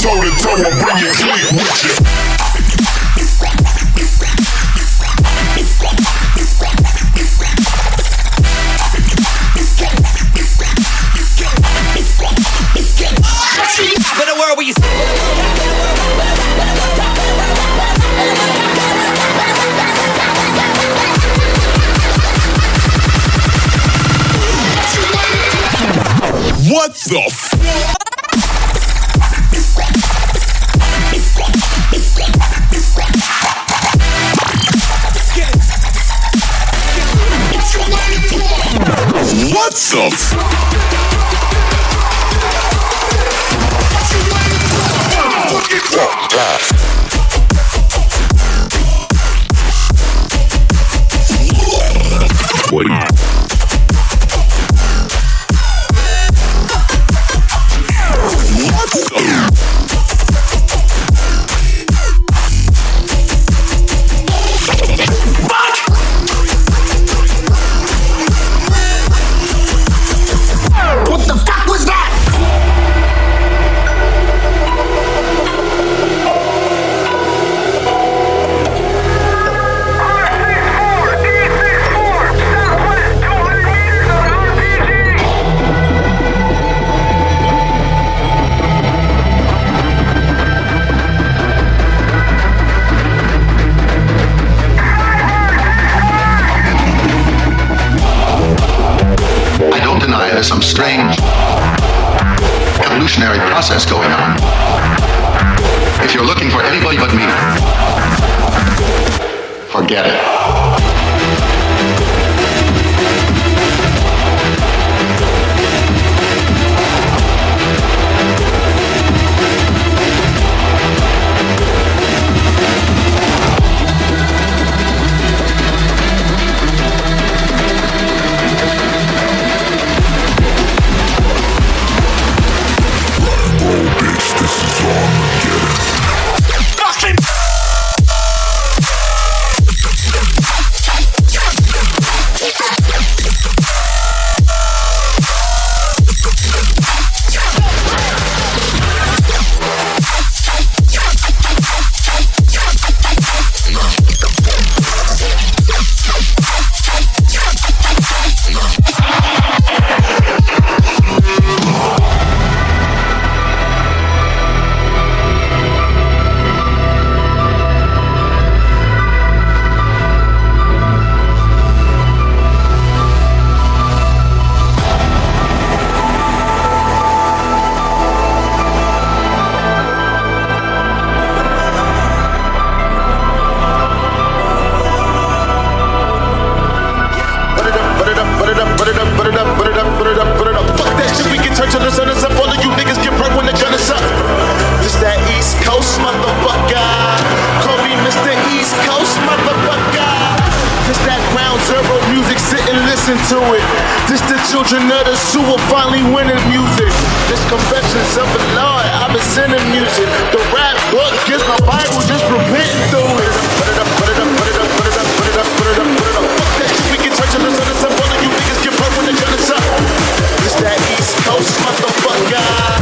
toe to toe bring your clique with you. But a world where you. What the f? What the children of the sewer finally winning music. This confessions of the Lord, I've been sending music. The rap book gives my Bible, just repenting through it. Put it up, put it up, put it up, put it up, put it up, put it up, put it up. Fuck that we can touch it, listen to some all of you niggas get broke when the gun is up. This that East Coast motherfucker.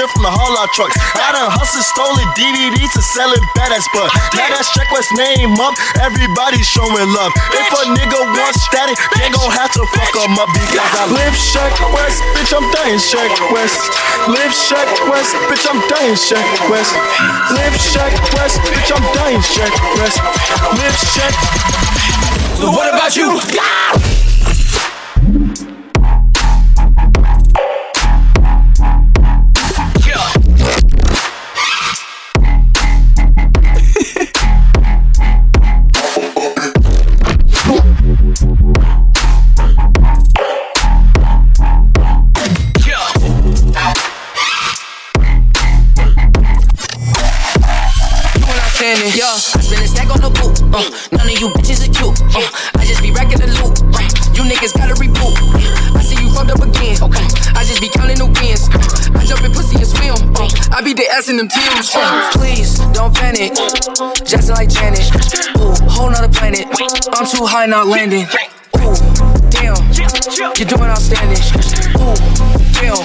From the haul out trucks. I done hustled, stolen DVDs to sell it badass, but now that Sheck Wes name up, everybody's showing love. If a nigga wants static, they gon' have to fuck 'em up because I live Sheck Wes, bitch, I'm dying Sheck Wes. Live Sheck Wes, bitch, I'm dying Sheck Wes. Live Sheck Wes, bitch, I'm dying Sheck Wes. Live Shack. So what about you? Uh, none of you bitches are cute. Uh, I just be racking the loot. Uh, you niggas gotta reboot. I see you fucked up again. Okay, I just be counting the wins. Uh, I jump in pussy and swim. Uh, I be the ass in them Tim's. Uh, please don't panic. Jackson like Janet. Ooh, whole nother planet. I'm too high not landing. Ooh, damn, you're doing outstanding. Ooh, damn,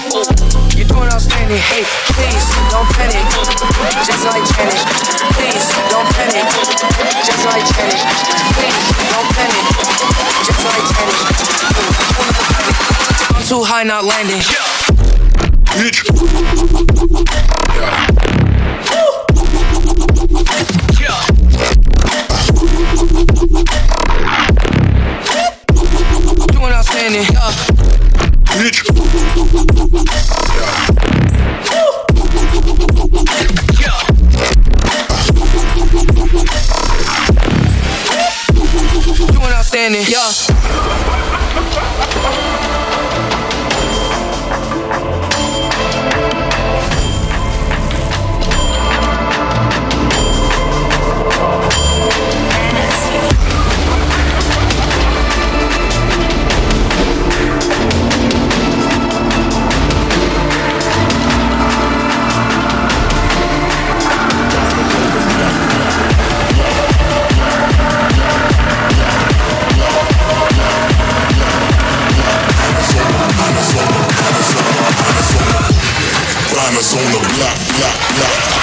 you're doing outstanding. Hey, please don't panic. Jackson like Janet. Please don't panic. Jackson like Janet. Please don't panic. Jackson like Janet. I'm too high not landing. Doing outstanding. Yeah. Doing outstanding. Yeah. On the block, block, block.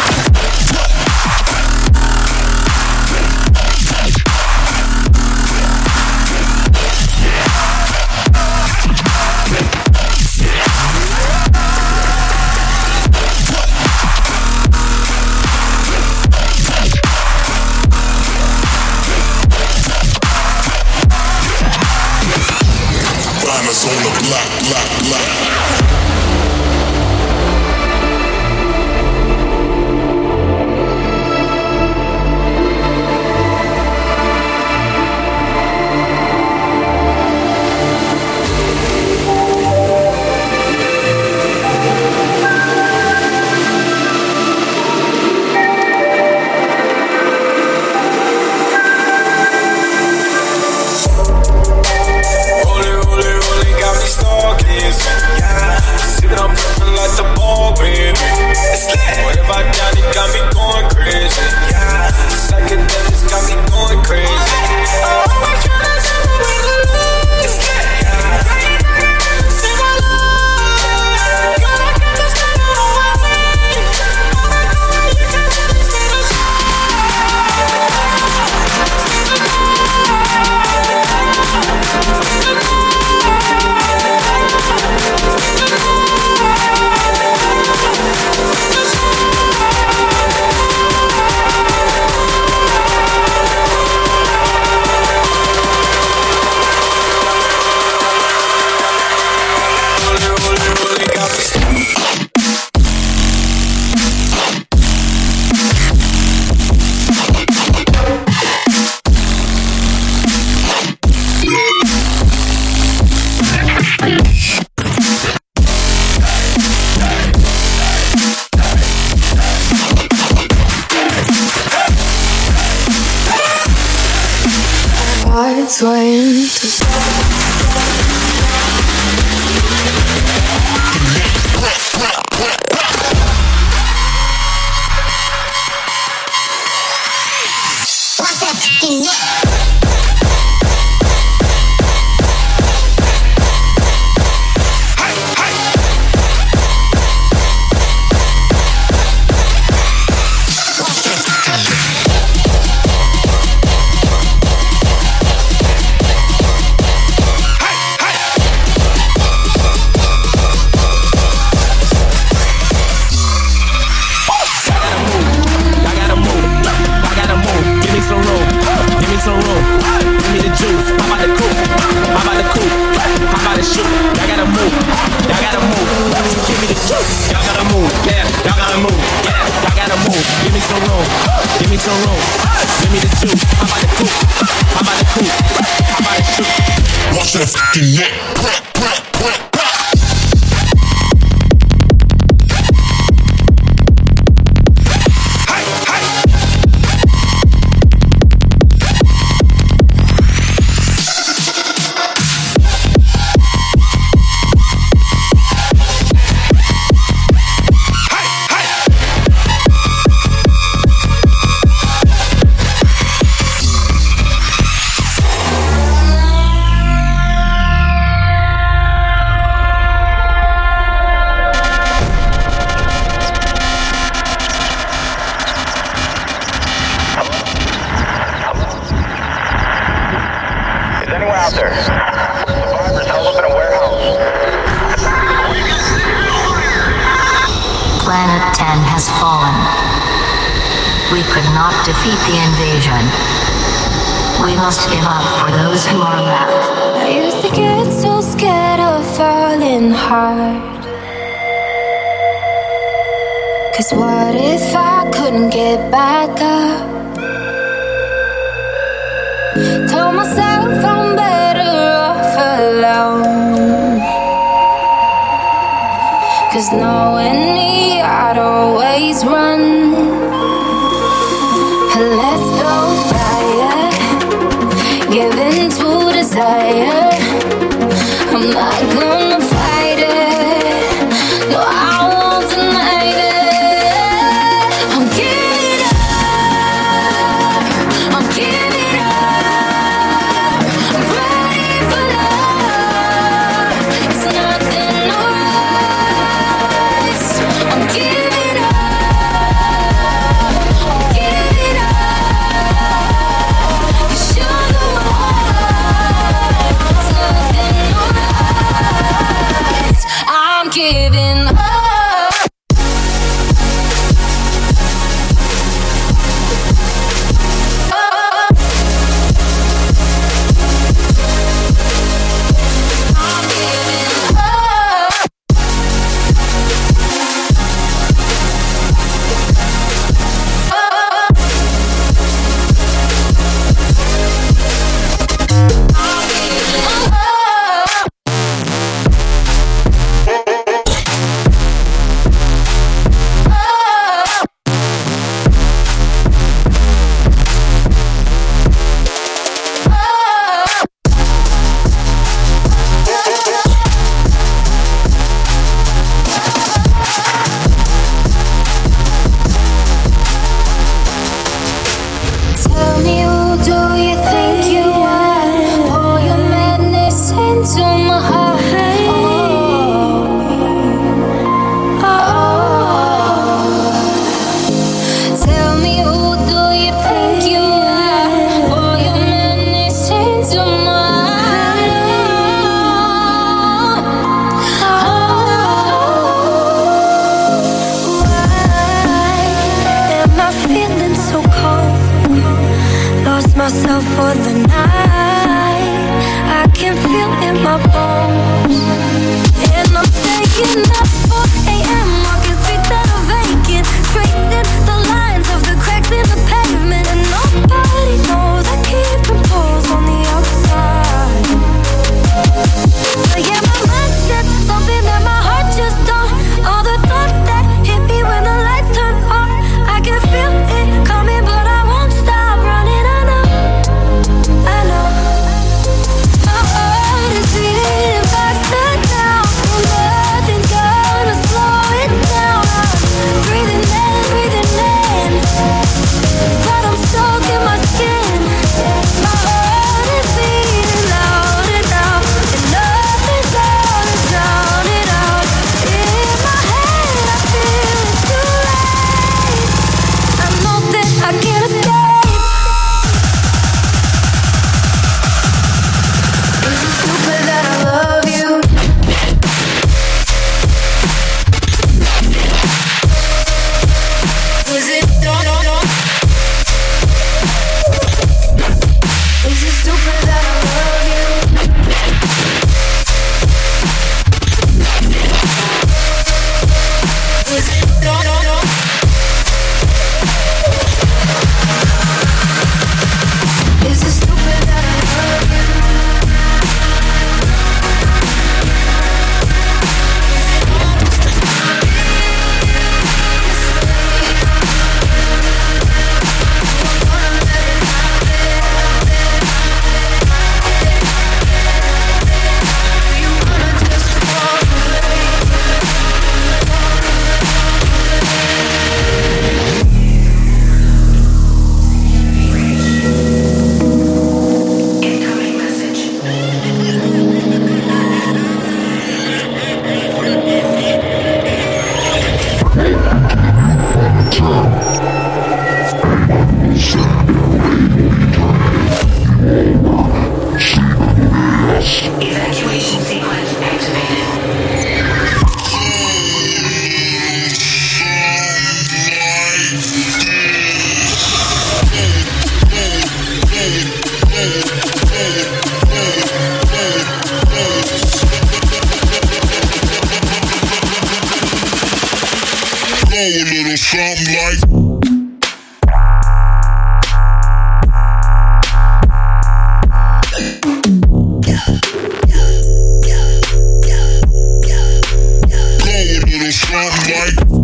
Something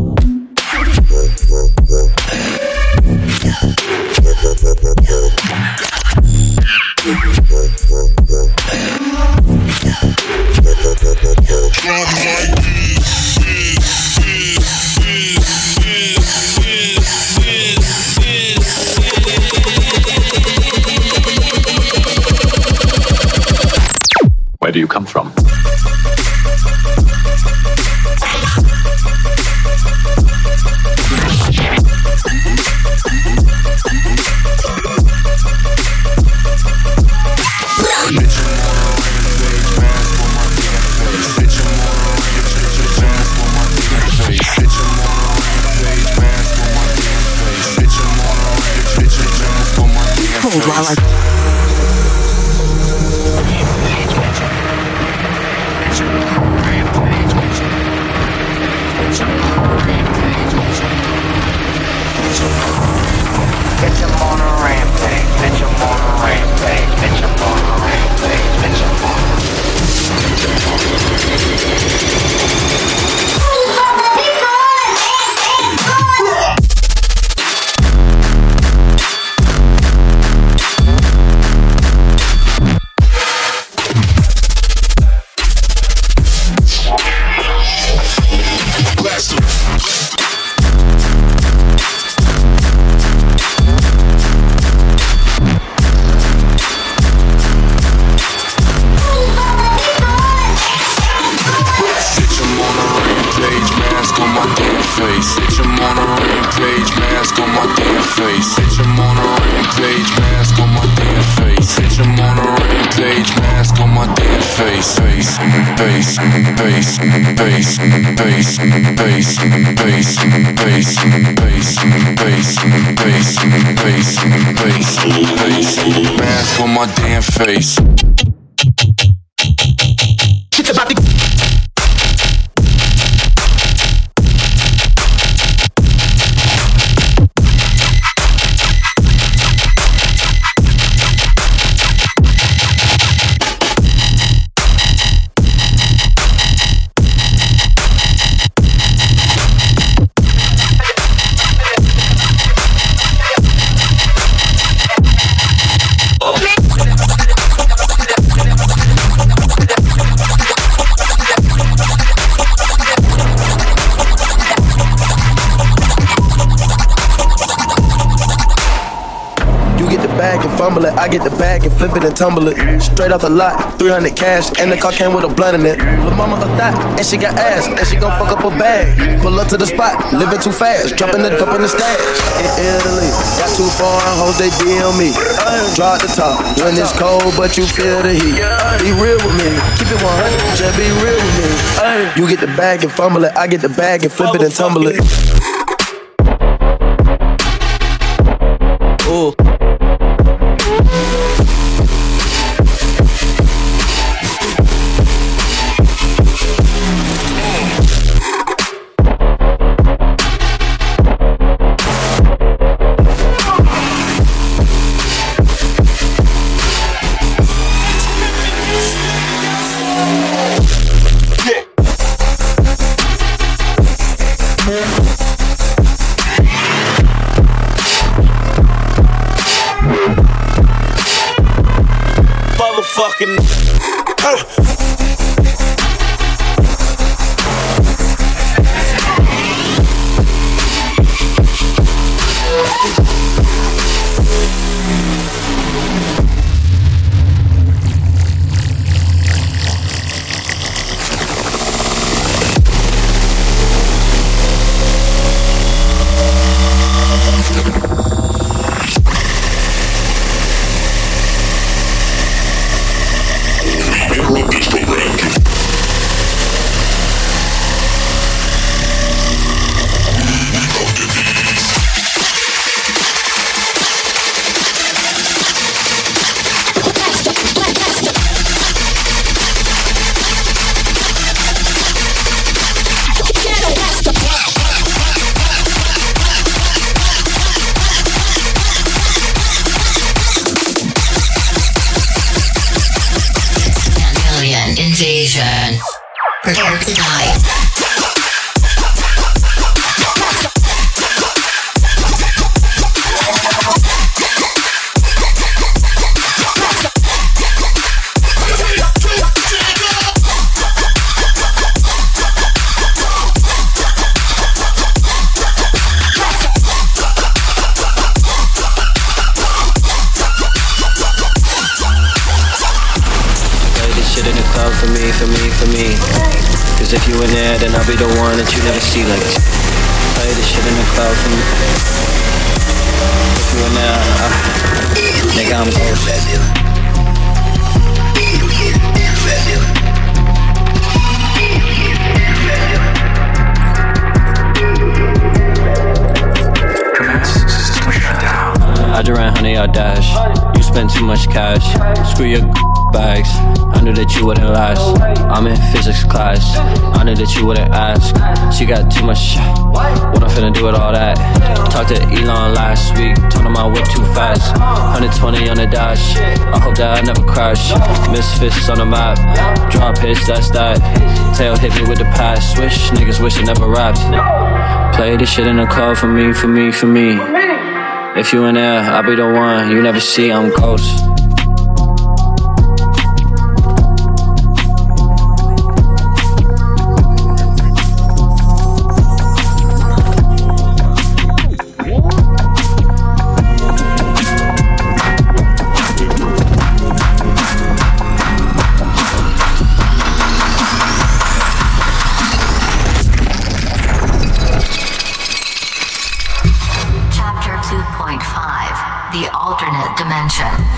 Straight off the lot, 300 cash, and the car came with a blunt in it. Lil' mama a thot, and she got ass, and she gon' fuck up her bag. Pull up to the spot, living too fast, dropping the dope in the stash. In Italy, got too far, hoes they DM me. Drop the top when it's cold, but you feel the heat. Be real with me, keep it 100, just be real with me. You get the bag and fumble it, I get the bag and flip it and tumble it. 120 on the dash. I hope that I never crash. Misfits on the map. Drop hits, that's that. Tail hit me with the pass. Swish, niggas wish I never rapped. Play this shit in the club for me, for me, for me. If you in there, I'll be the one you never see. I'm ghost. Russia.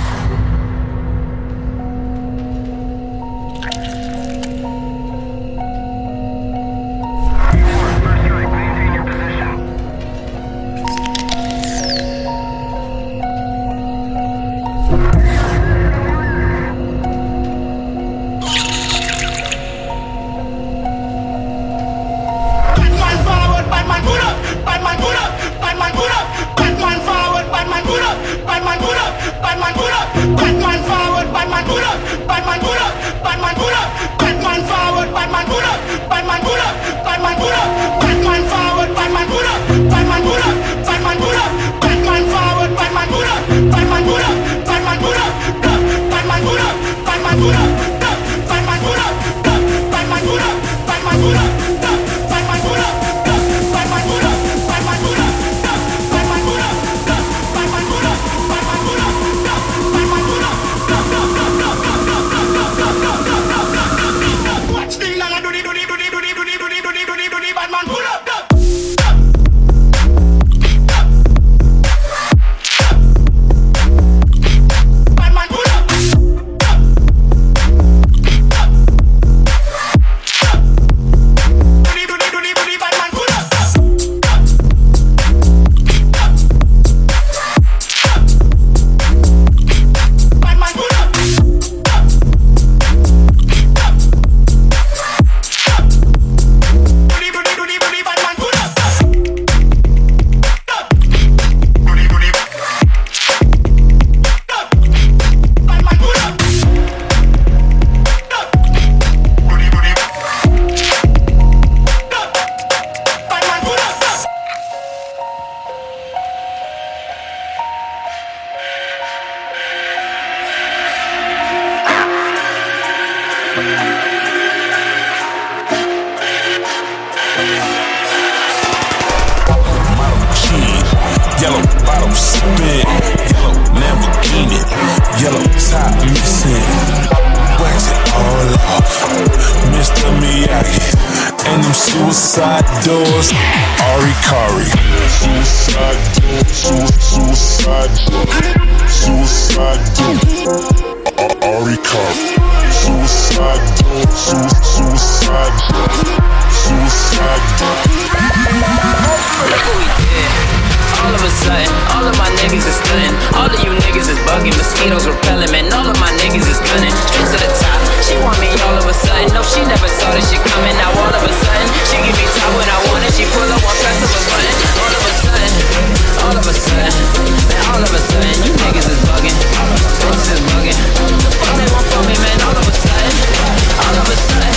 Suicide doors, Ari Kari. Suicide door, su- suicide door, suicide door, Ari Kari. Suicide door, su- suicide door, suicide door. All of a sudden, all of my niggas is stunning. All of you niggas is bugging, mosquitoes repelling, man. All of my niggas is gunning. Straight to the top. She want me all of a sudden. No, she never saw this shit coming. Now all of a sudden, she give me top when I want it. She pull up one press of a button. All of a sudden, all of a sudden, man. All of a sudden, you niggas is bugging. Bitches is bugging. The fuck they want from me, man. All of a sudden, all of a sudden,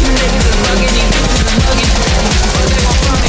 you niggas is bugging. These niggas is bugging. Fuck they want from me.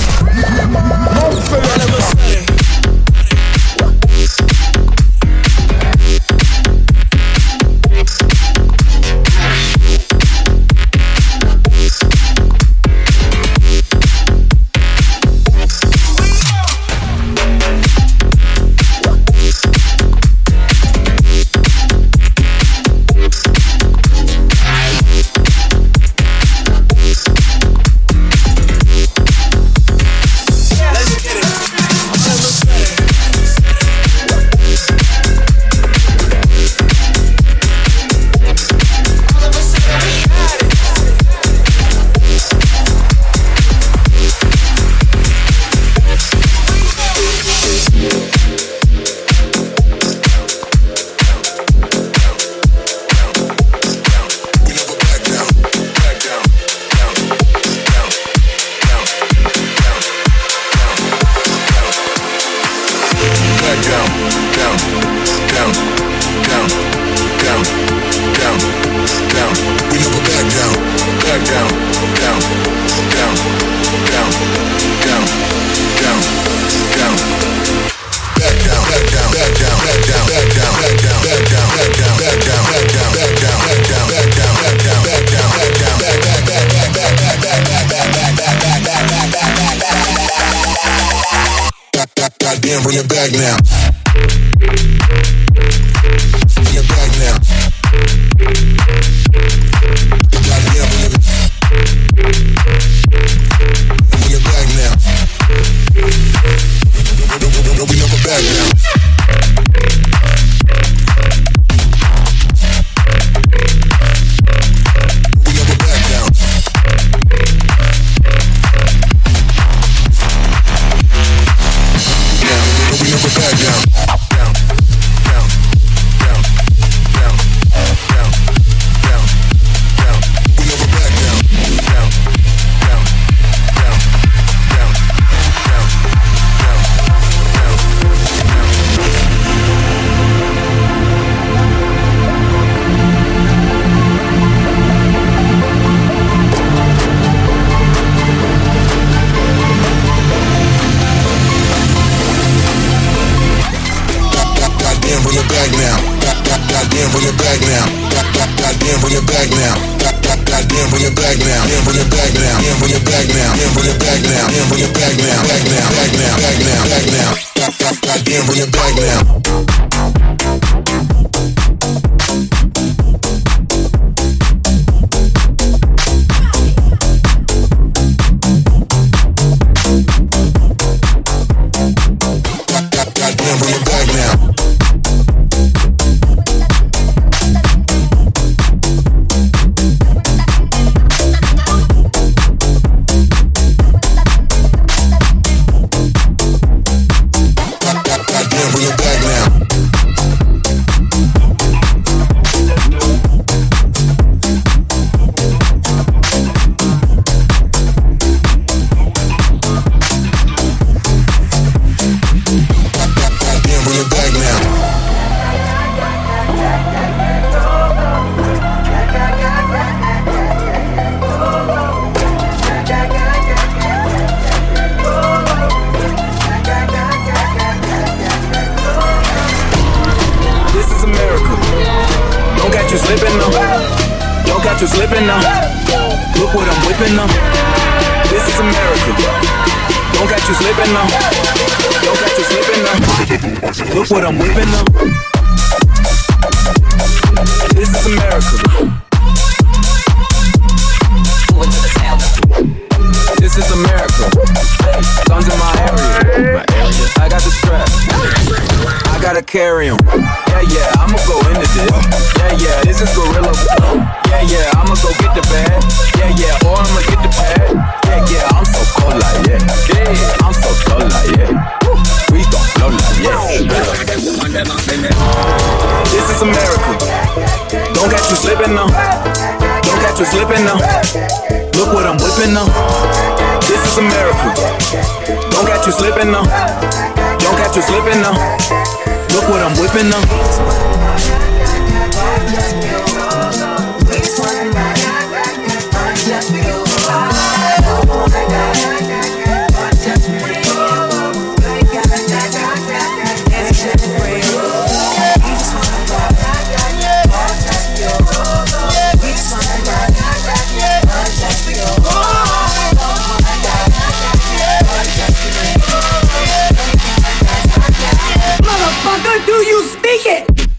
You speak it?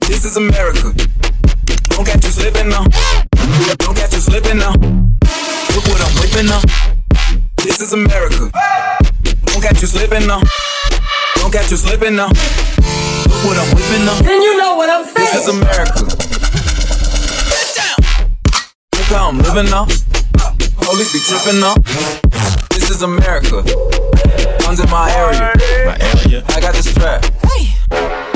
This is America. Don't catch you slipping now. Don't catch you slipping now. Look what I'm whipping now. This is America. Don't catch you slipping now. Don't catch you slipping now. Look what I'm whipping now. Then you know what I'm saying. This is America. Look how I'm living now. Police be tripping now. This is America. Guns in my area. My area. I got the strap.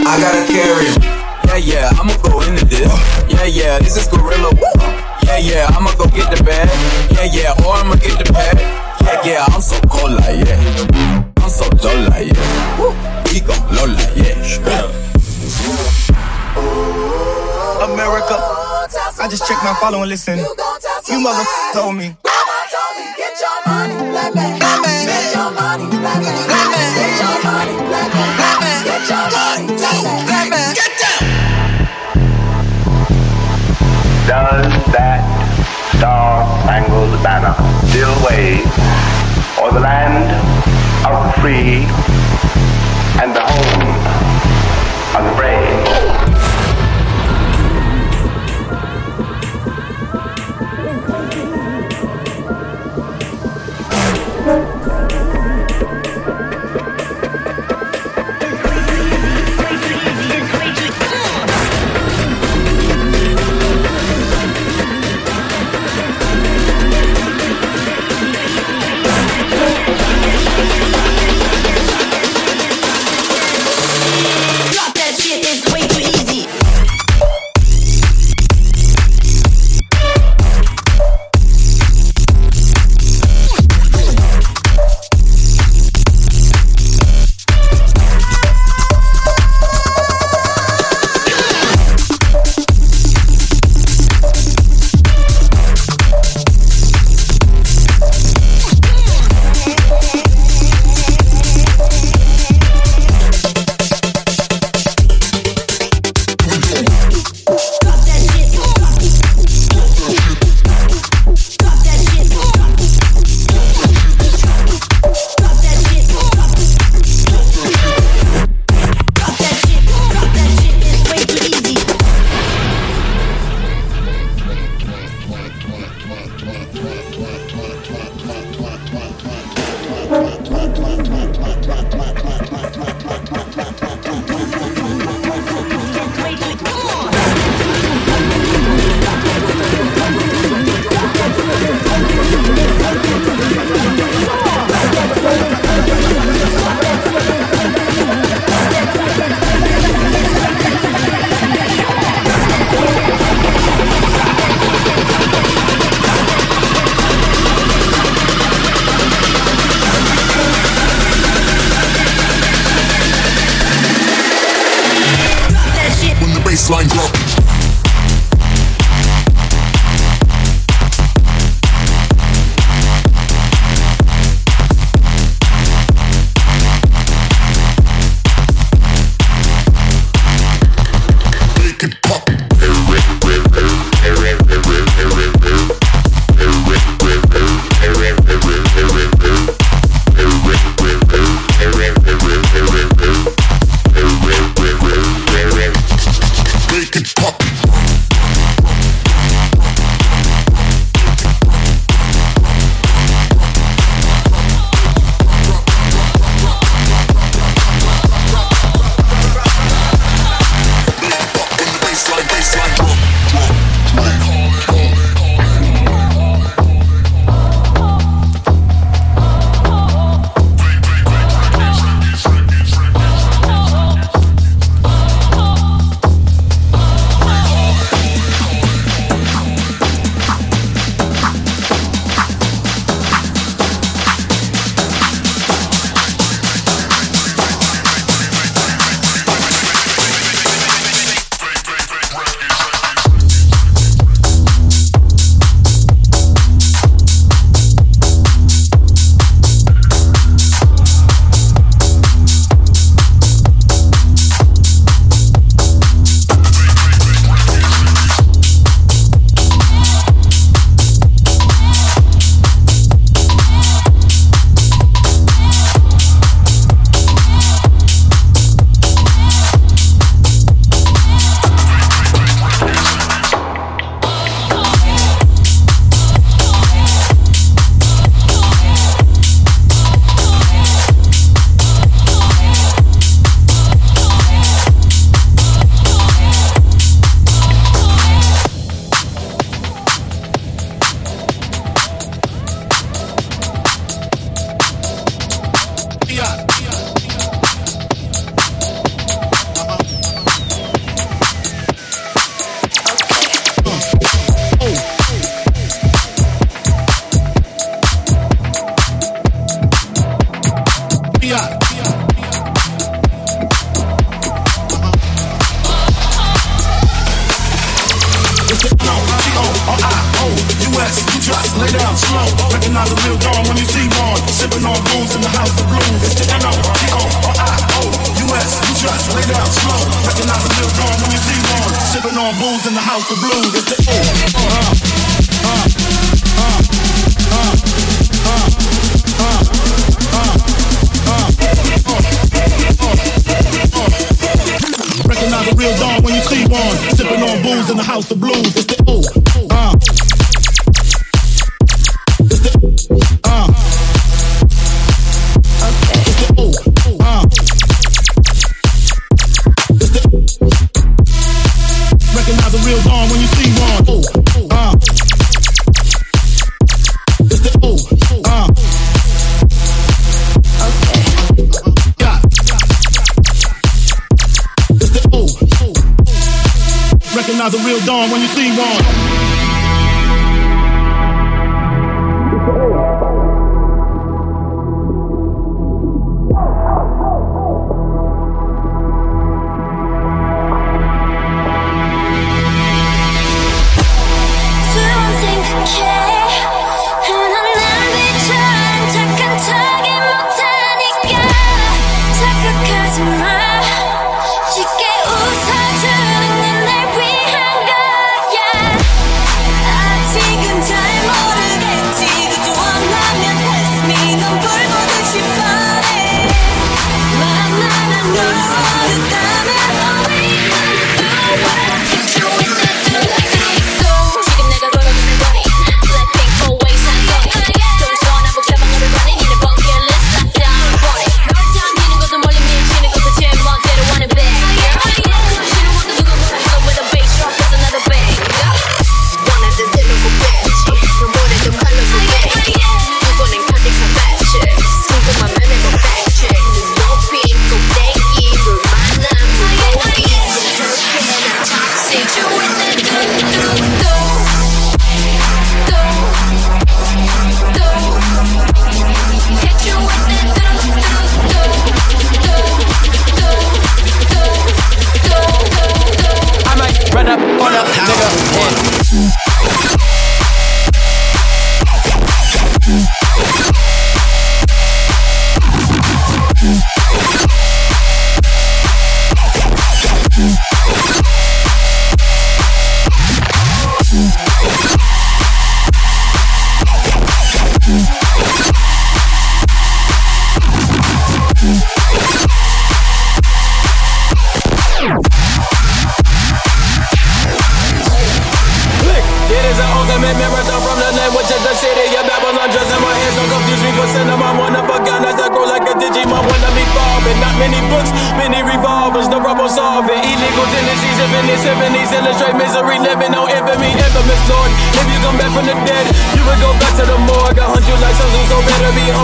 I gotta carry 'em. Yeah, yeah, I'ma go into this. Yeah, yeah, this is gorilla. Yeah, yeah, I'ma go get the bag. Yeah, yeah, or I'ma get the pad. Yeah, yeah, I'm so cold like yeah. I'm so dull like yeah. Woo, We gon' blow like yeah. America. I just checked my follow and listen. You motherfucker told me. Does that star-spangled banner still wave? O'er the land of the free and the home of the brave?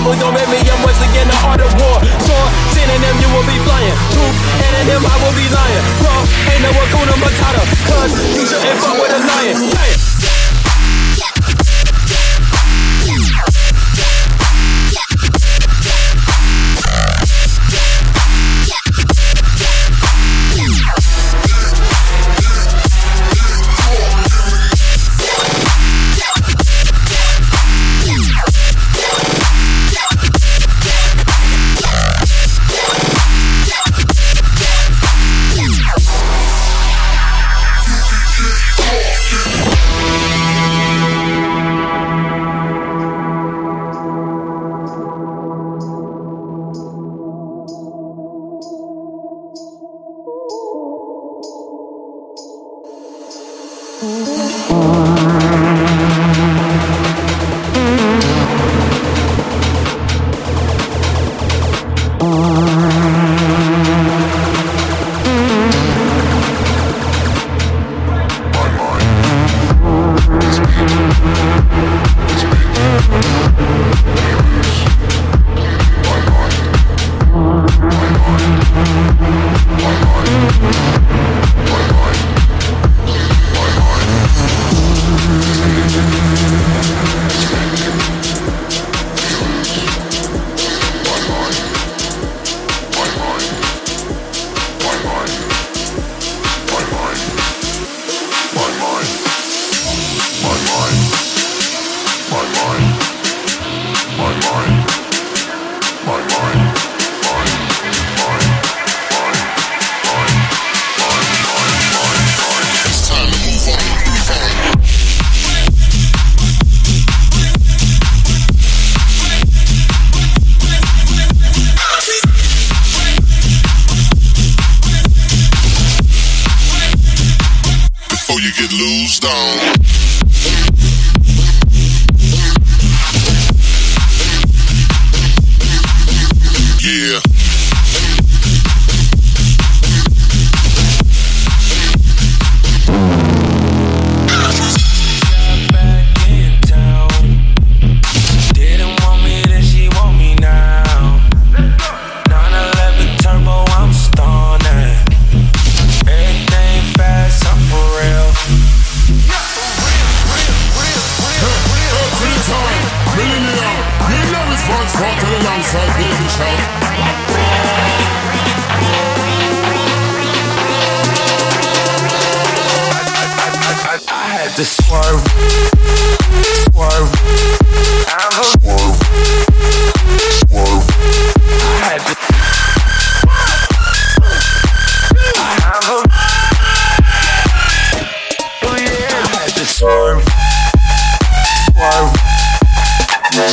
Don't make me,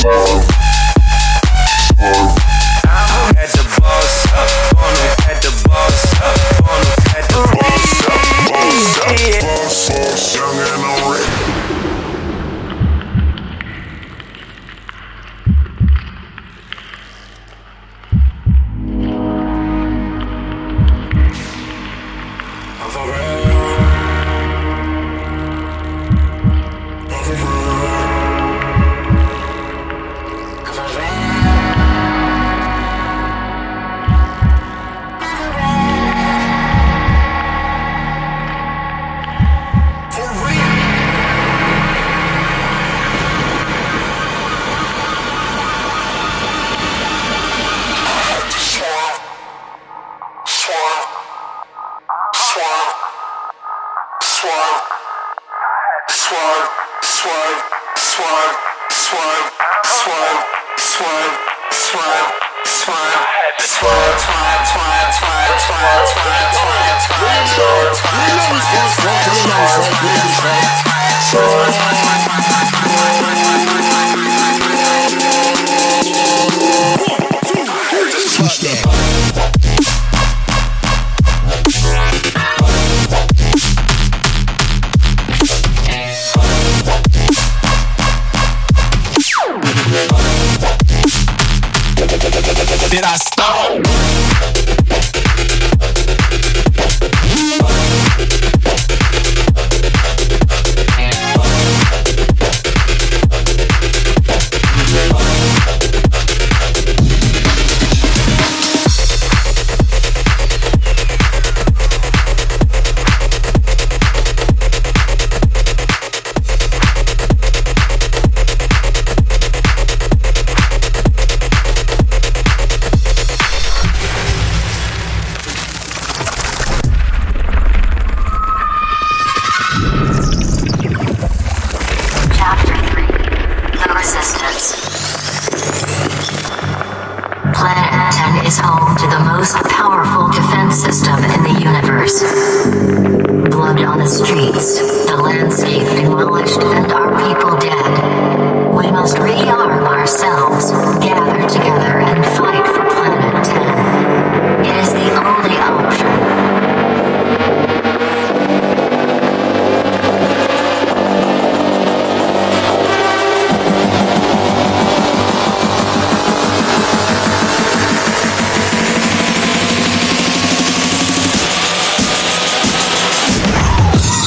Oh.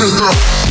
Let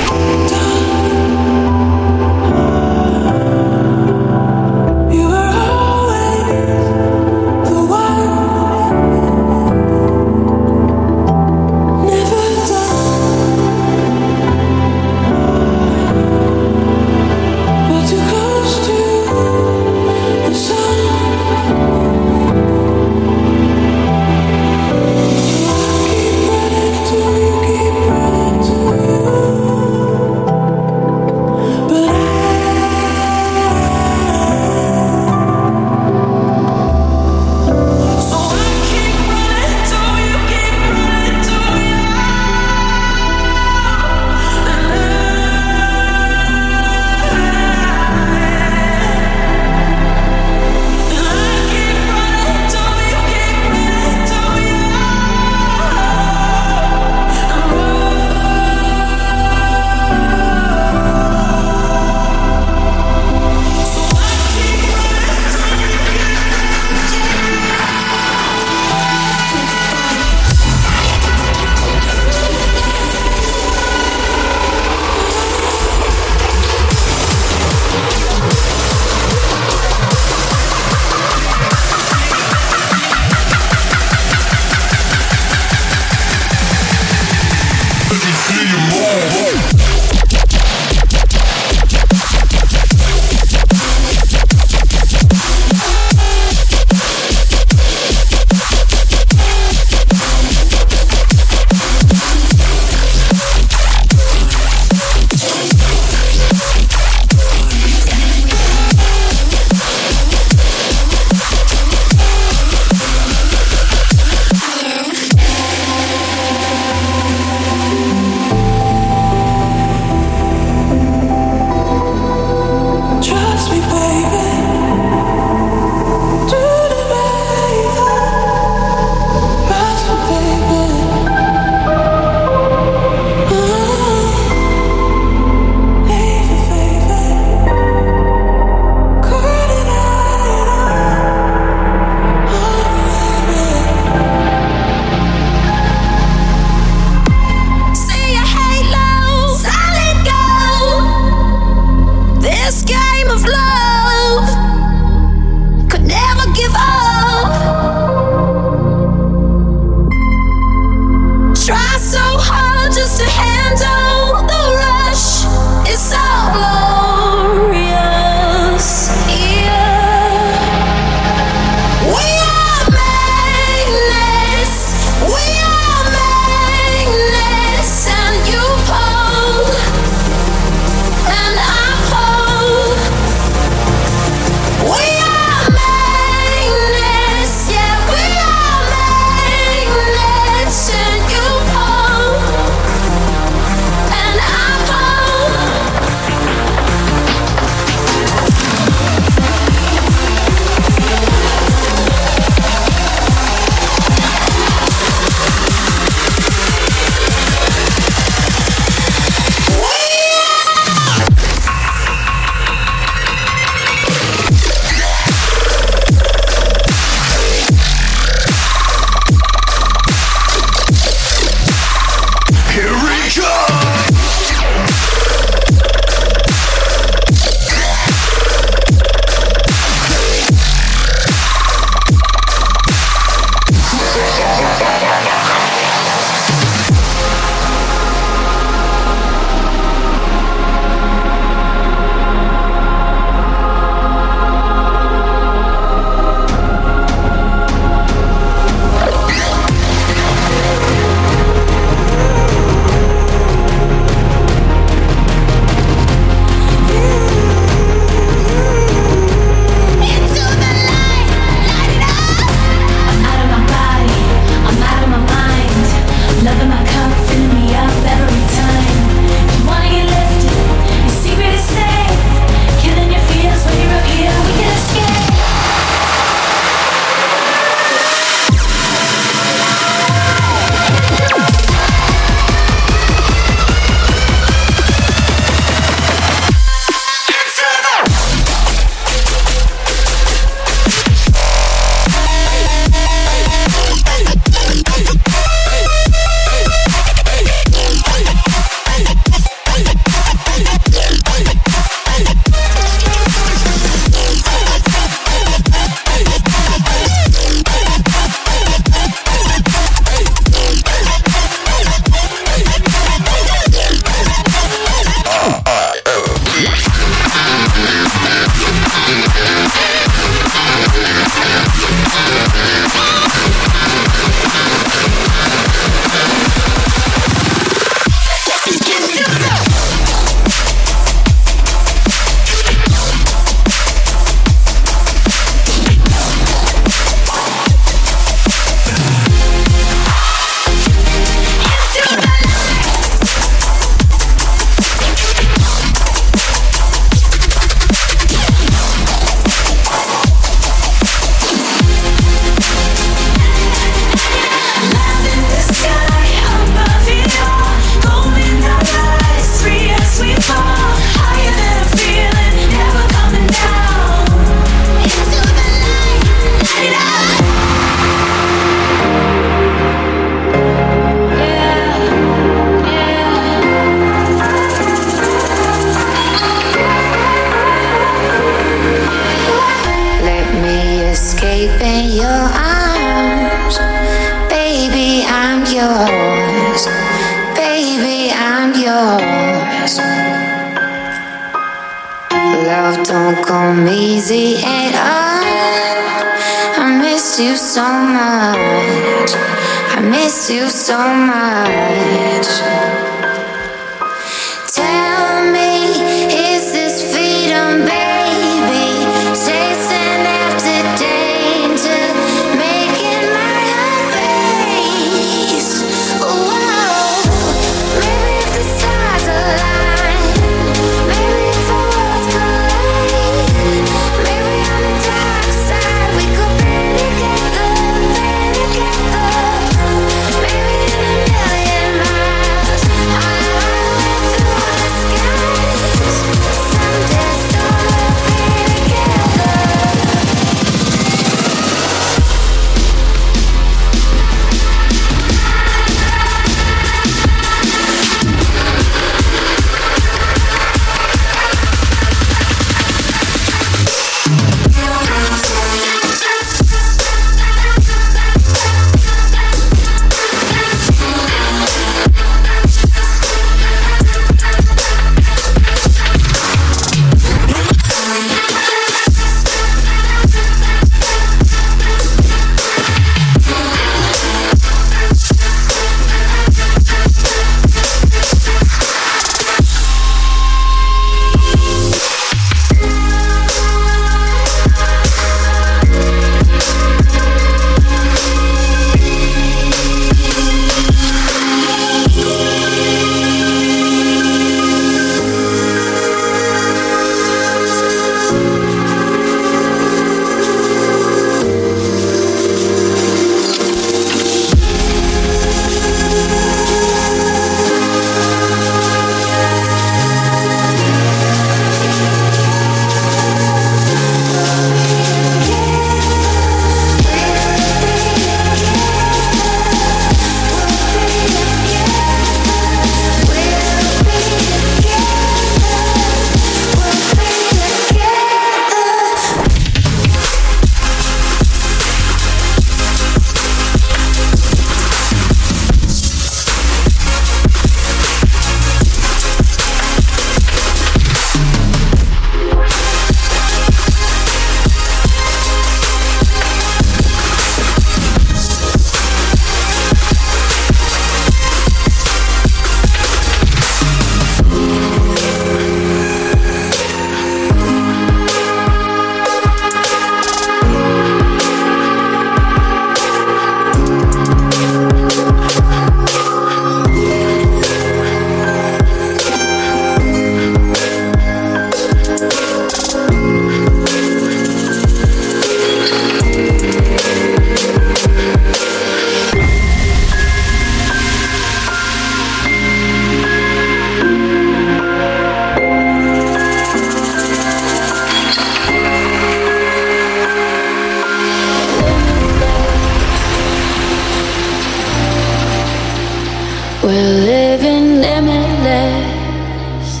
We're living limitless.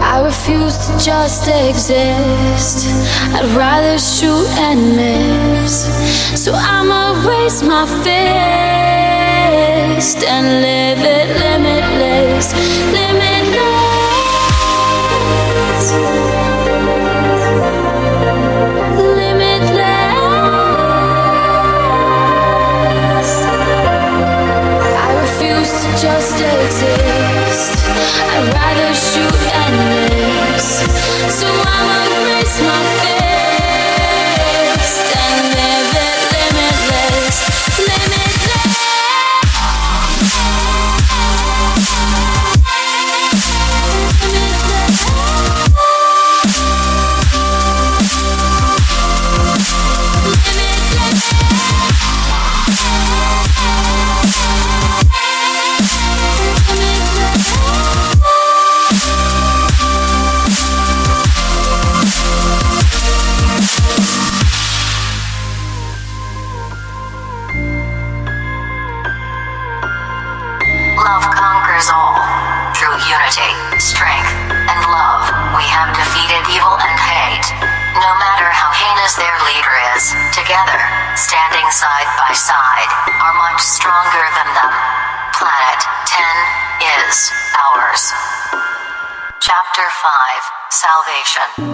I refuse to just exist. I'd rather shoot and miss. So I'ma raise my fist and live it limitless. Limitless. kindness. So I won't raise my Salvation.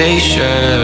Stations,